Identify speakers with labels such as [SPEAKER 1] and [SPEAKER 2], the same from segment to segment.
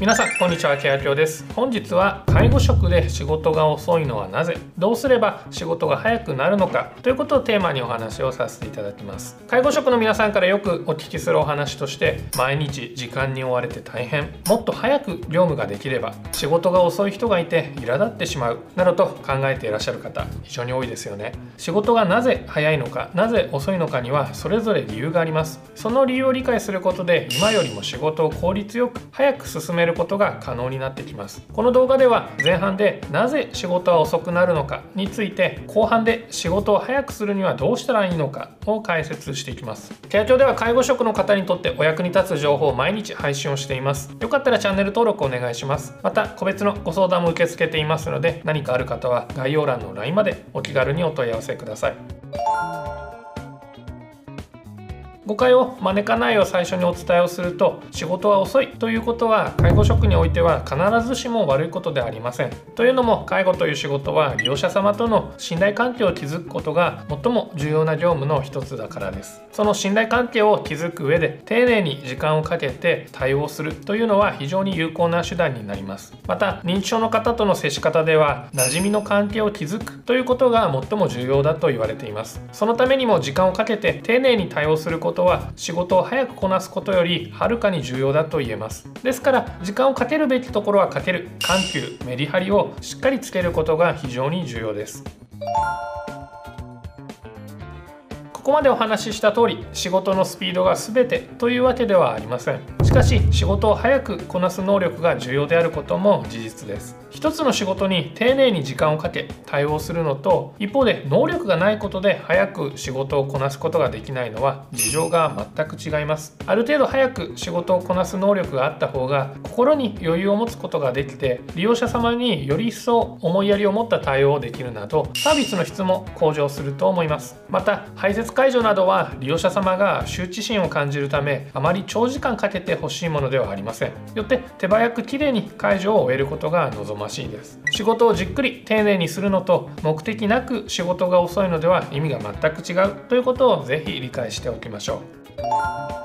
[SPEAKER 1] 皆さんこんにちはケアキョです。本日は介護職で仕事が遅いのはなぜ？どうすれば仕事が早くなるのか？ということをテーマにお話をさせていただきます。介護職の皆さんからよくお聞きするお話として毎日時間に追われて大変。もっと早く業務ができれば仕事が遅い人がいて苛立ってしまう。などと考えていらっしゃる方非常に多いですよね。仕事がなぜ早いのか？なぜ遅いのかにはそれぞれ理由があります。その理由を理解することで今よりも仕事を効率よく早く進めるることが可能になってきます。この動画では前半でなぜ仕事は遅くなるのかについて後半で仕事を早くするにはどうしたらいいのかを解説していきます。ケア庁では介護職の方にとってお役に立つ情報を毎日配信をしています。よかったらチャンネル登録お願いします。また個別のご相談も受け付けていますので何かある方は概要欄の LINE までお気軽にお問い合わせください。誤解を招かないを最初にお伝えをすると仕事は遅いということは介護職においては必ずしも悪いことではありません。というのも介護という仕事は利用者様との信頼関係を築くことが最も重要な業務の一つだからです。その信頼関係を築く上で丁寧に時間をかけて対応するというのは非常に有効な手段になります。また認知症の方との接し方では馴染みの関係を築くということが最も重要だと言われています。そのためにも時間をかけて丁寧に対応することことは仕事を早くこなすことよりはるかに重要だと言えます。ですから時間をかけるべきところはかける緩急メリハリをしっかりつけることが非常に重要です。ここまでお話しした通り仕事のスピードが全てというわけではありません。しかし仕事を早くこなす能力が重要であることも事実です。一つの仕事に丁寧に時間をかけ対応するのと一方で能力がないことで早く仕事をこなすことができないのは事情が全く違います。ある程度早く仕事をこなす能力があった方が心に余裕を持つことができて利用者様により一層思いやりを持った対応をできるなどサービスの質も向上すると思います。また排泄解除などは利用者様が羞恥心を感じるためあまり長時間かけてほしいものではありません。よって手早くきれいに解除を終えることが望ましいです。仕事をじっくり丁寧にするのと目的なく仕事が遅いのでは意味が全く違うということをぜひ理解しておきましょう。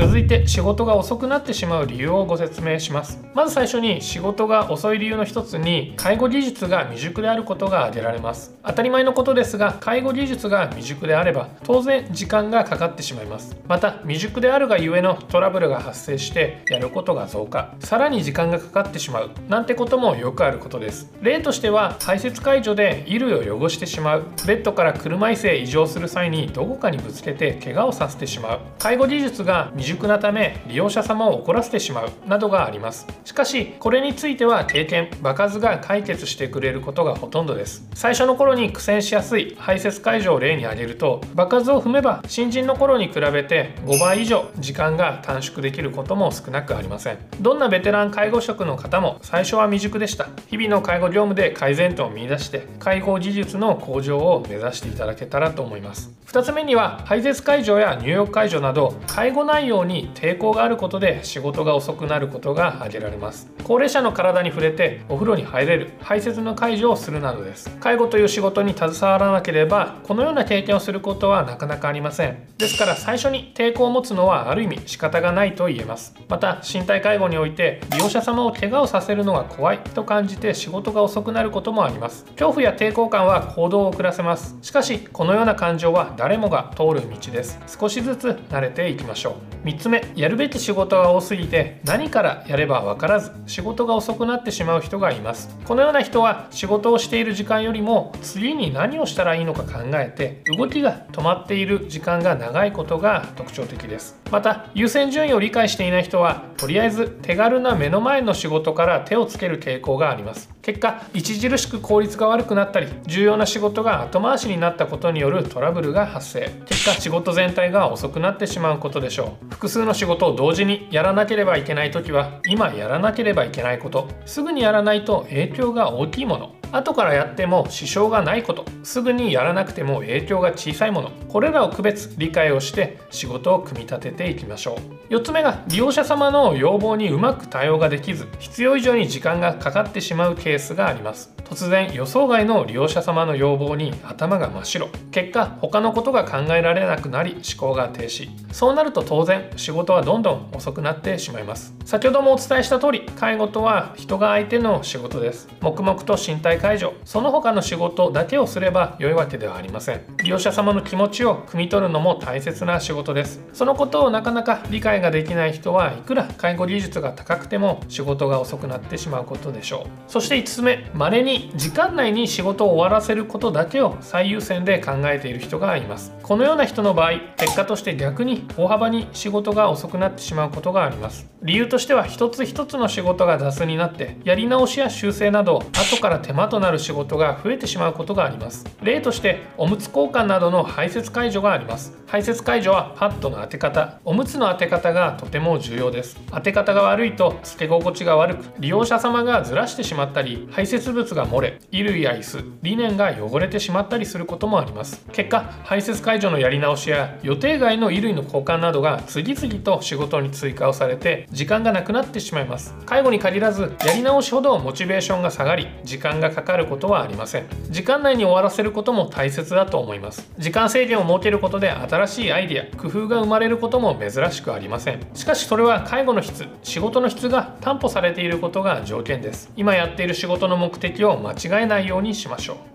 [SPEAKER 1] 続いて仕事が遅くなってしまう理由をご説明します。まず最初に仕事が遅い理由の一つに介護技術が未熟であることが挙げられます。当たり前のことですが介護技術が未熟であれば当然時間がかかってしまいます。また未熟であるがゆえのトラブルが発生してやることが増加。さらに時間がかかってしまう。なんてこともよくあることです。例としては排泄解除で衣類を汚してしまう。ベッドから車椅子へ移乗する際にどこかにぶつけて怪我をさせてしまう。介護技術が未熟なため利用者様を怒らせてしまうなどがあります。しかしこれについては経験場数が解決してくれることがほとんどです。最初の頃に苦戦しやすい排泄解除を例に挙げると場数を踏めば新人の頃に比べて5倍以上時間が短縮できることも少なくありません。どんなベテラン介護職の方も最初は未熟でした。日々の介護業務で改善点を見出して介護技術の向上を目指していただけたらと思います。2つ目には排泄解除や入浴解除など介護内容に抵抗があることで仕事が遅くなることが挙げられます。高齢者の体に触れてお風呂に入れる排泄の解除をするなどです。介護という仕事に携わらなければこのような経験をすることはなかなかありません。ですから最初に抵抗を持つのはある意味仕方がないと言えます。また身体介護において利用者様を怪我をさせるのが怖いと感じて仕事が遅くなることもあります。恐怖や抵抗感は行動を遅らせます。しかしこのような感情は誰もが通る道です。少しずつ慣れていきましょう。3つ目やるべき仕事が多すぎて何からやれば分からず仕事が遅くなってしまう人がいます。このような人は仕事をしている時間よりも次に何をしたらいいのか考えて動きが止まっている時間が長いことが特徴的です。また優先順位を理解していない人はとりあえず手軽な目の前の仕事から手をつける傾向があります。結果著しく効率が悪くなったり重要な仕事が後回しになったことによるトラブルが発生。結果仕事全体が遅くなってしまうことでしょう。複数の仕事を同時にやらなければいけない時は今やらなければいけないことすぐにやらないと影響が大きいもの。後からやっても支障がないこと。すぐにやらなくても影響が小さいもの。これらを区別理解をして仕事を組み立てていきましょう。4つ目が利用者様の要望にうまく対応ができず必要以上に時間がかかってしまうケースがあります。突然予想外の利用者様の要望に頭が真っ白。結果他のことが考えられなくなり思考が停止。そうなると当然仕事はどんどん遅くなってしまいます。先ほどもお伝えした通り介護とは人が相手の仕事です。黙々と身体介助その他の仕事だけをすれば良いわけではありません。利用者様の気持ちを汲み取るのも大切な仕事です。そのことをなかなか理解ができない人はいくら介護技術が高くても仕事が遅くなってしまうことでしょう。そして5つ目稀時間内に仕事を終わらせることだけを最優先で考えている人がいます。このような人の場合結果として逆に大幅に仕事が遅くなってしまうことがあります。理由としては一つ一つの仕事が雑になってやり直しや修正など後から手間となる仕事が増えてしまうことがあります。例としておむつ交換などの排泄解除があります。排泄解除はパッドの当て方。おむつの当て方がとても重要です。当て方が悪いとつけ心地が悪く利用者様がずらしてしまったり排泄物が漏れ衣類や椅子理念が汚れてしまったりすることもあります。結果排泄解除のやり直しや予定外の衣類の交換などが次々と仕事に追加をされて時間がなくなってしまいます。介護に限らずやり直しほどモチベーションが下がり時間がかかることはありません。時間内に終わらせることも大切だと思います。時間制限を設けることで新しいアイデア工夫が生まれることも珍しくありません。しかしそれは介護の質仕事の質が担保されていることが条件です。今やっている仕事の目的を間違えないようにしましょう。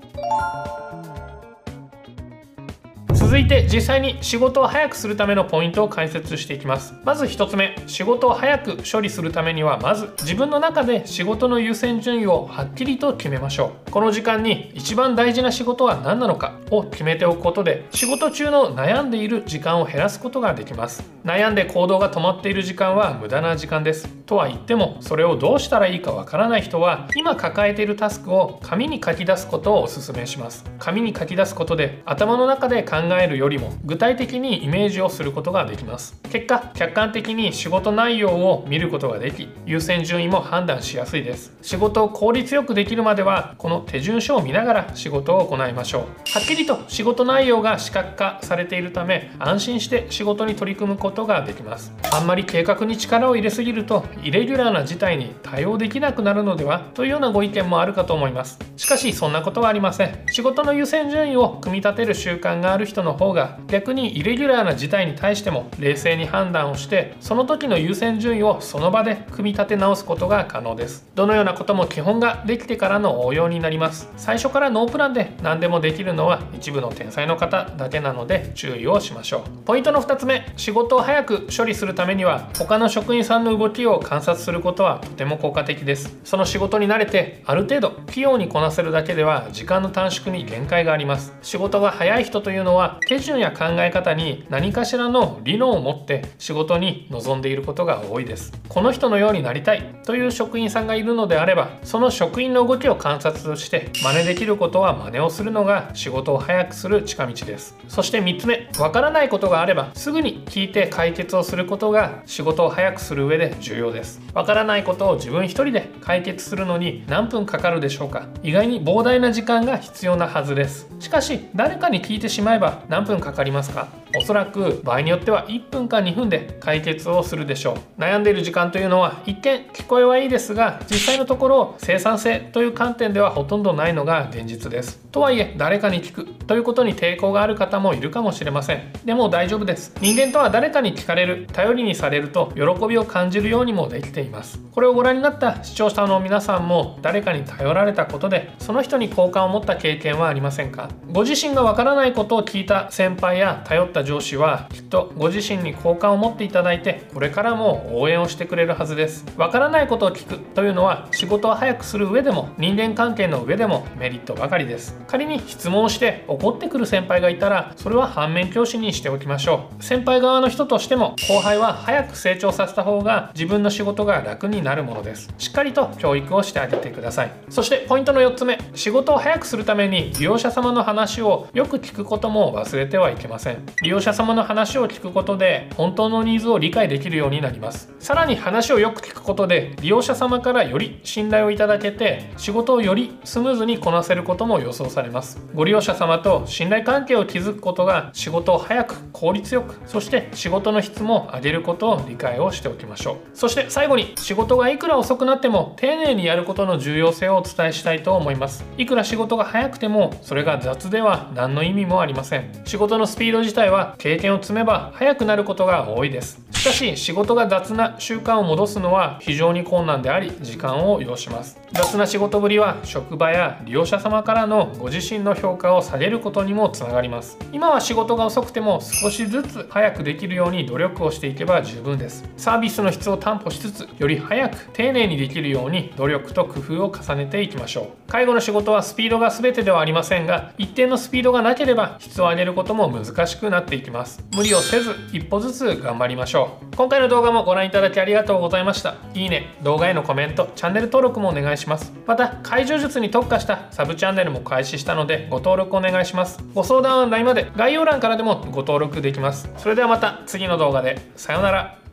[SPEAKER 1] 続いて実際に仕事を早くするためのポイントを解説していきます。まず1つ目仕事を早く処理するためにはまず自分の中で仕事の優先順位をはっきりと決めましょう。この時間に一番大事な仕事は何なのかを決めておくことで仕事中の悩んでいる時間を減らすことができます。悩んで行動が止まっている時間は無駄な時間です。とは言ってもそれをどうしたらいいかわからない人は今抱えているタスクを紙に書き出すことをお勧めします。紙に書き出すことで頭の中で考えるよりも具体的にイメージをすることができます。結果客観的に仕事内容を見ることができ優先順位も判断しやすいです。仕事を効率よくできるまではこの手順書を見ながら仕事を行いましょう。はっきりと仕事内容が視覚化されているため安心して仕事に取り組むことことができます。あんまり計画に力を入れすぎるとイレギュラーな事態に対応できなくなるのではというようなご意見もあるかと思います。しかしそんなことはありません。仕事の優先順位を組み立てる習慣がある人の方が逆にイレギュラーな事態に対しても冷静に判断をしてその時の優先順位をその場で組み立て直すことが可能です。どのようなことも基本ができてからの応用になります。最初からノープランで何でもできるのは一部の天才の方だけなので注意をしましょう。ポイントの2つ目。仕事を早く処理するためには他の職員さんの動きを観察することはとても効果的です。その仕事に慣れてある程度器用にこなせるだけでは時間の短縮に限界があります。仕事が早い人というのは手順や考え方に何かしらの理論を持って仕事に臨んでいることが多いです。この人のようになりたいという職員さんがいるのであればその職員の動きを観察して真似できることは真似をするのが仕事を早くする近道です。そして3つ目わからないことがあればすぐに聞いて解決をすることが仕事を早くする上で重要です。わからないことを自分一人で解決するのに何分かかるでしょうか。意外に膨大な時間が必要なはずです。しかし誰かに聞いてしまえば何分かかりますか。おそらく場合によっては1分か2分で解決をするでしょう。悩んでいる時間というのは一見聞こえはいいですが実際のところ生産性という観点ではほとんどないのが現実です。とはいえ誰かに聞くということに抵抗がある方もいるかもしれません。でも大丈夫です。人間とは誰かに聞かれる頼りにされると喜びを感じるようにもできています。これをご覧になった視聴者の皆さんも誰かに頼られたことでその人に好感を持った経験はありませんかご自身がわからないことを聞いた先輩や頼った上司はきっとご自身に好感を持っていただいてこれからも応援をしてくれるはずです。わからないことを聞くというのは仕事を早くする上でも人間関係の上でもメリットばかりです。仮に質問をして怒ってくる先輩がいたらそれは反面教師にしておきましょう。先輩側の人としても後輩は早く成長させた方が自分の仕事が楽になるものです。しっかりと教育をしてあげてください。そしてポイントの4つ目。仕事を早くするために利用者様の話をよく聞くことも忘れてはいけません。利用者様の話を聞くことで本当のニーズを理解できるようになります。さらに話をよく聞くことで利用者様からより信頼をいただけて仕事をよりスムーズにこなせることも予想されます。ご利用者様と信頼関係を築くことが仕事を早く効率よくそして仕事の質も上げることを理解をしておきましょう。そして最後に仕事がいくら遅くなっても丁寧にやることの重要性をお伝えしたいと思います。いくら仕事が早くてもそれが雑では何の意味もありません。仕事のスピード自体は経験を積めば早くなることが多いです。しかし仕事が雑な習慣を戻すのは非常に困難であり時間を要します。雑な仕事ぶりは職場や利用者様からのご自身の評価を下げることにもつながります。今は仕事が遅くても少しずつ早くできるように努力をしていけば十分です。サービスの質を担保しつつより早く丁寧にできるように努力と工夫を重ねていきましょう。介護の仕事はスピードが全てではありませんが一定のスピードがなければ質を上げることも難しくなっていきます。無理をせず一歩ずつ頑張りましょう。今回の動画もご覧いただきありがとうございました。いいね動画へのコメントチャンネル登録もお願いします。また解除術に特化したサブチャンネルも開始したのでご登録お願いします。ご相談は LINE まで概要欄からでもご登録できます。それではまた次の動画で。さようなら。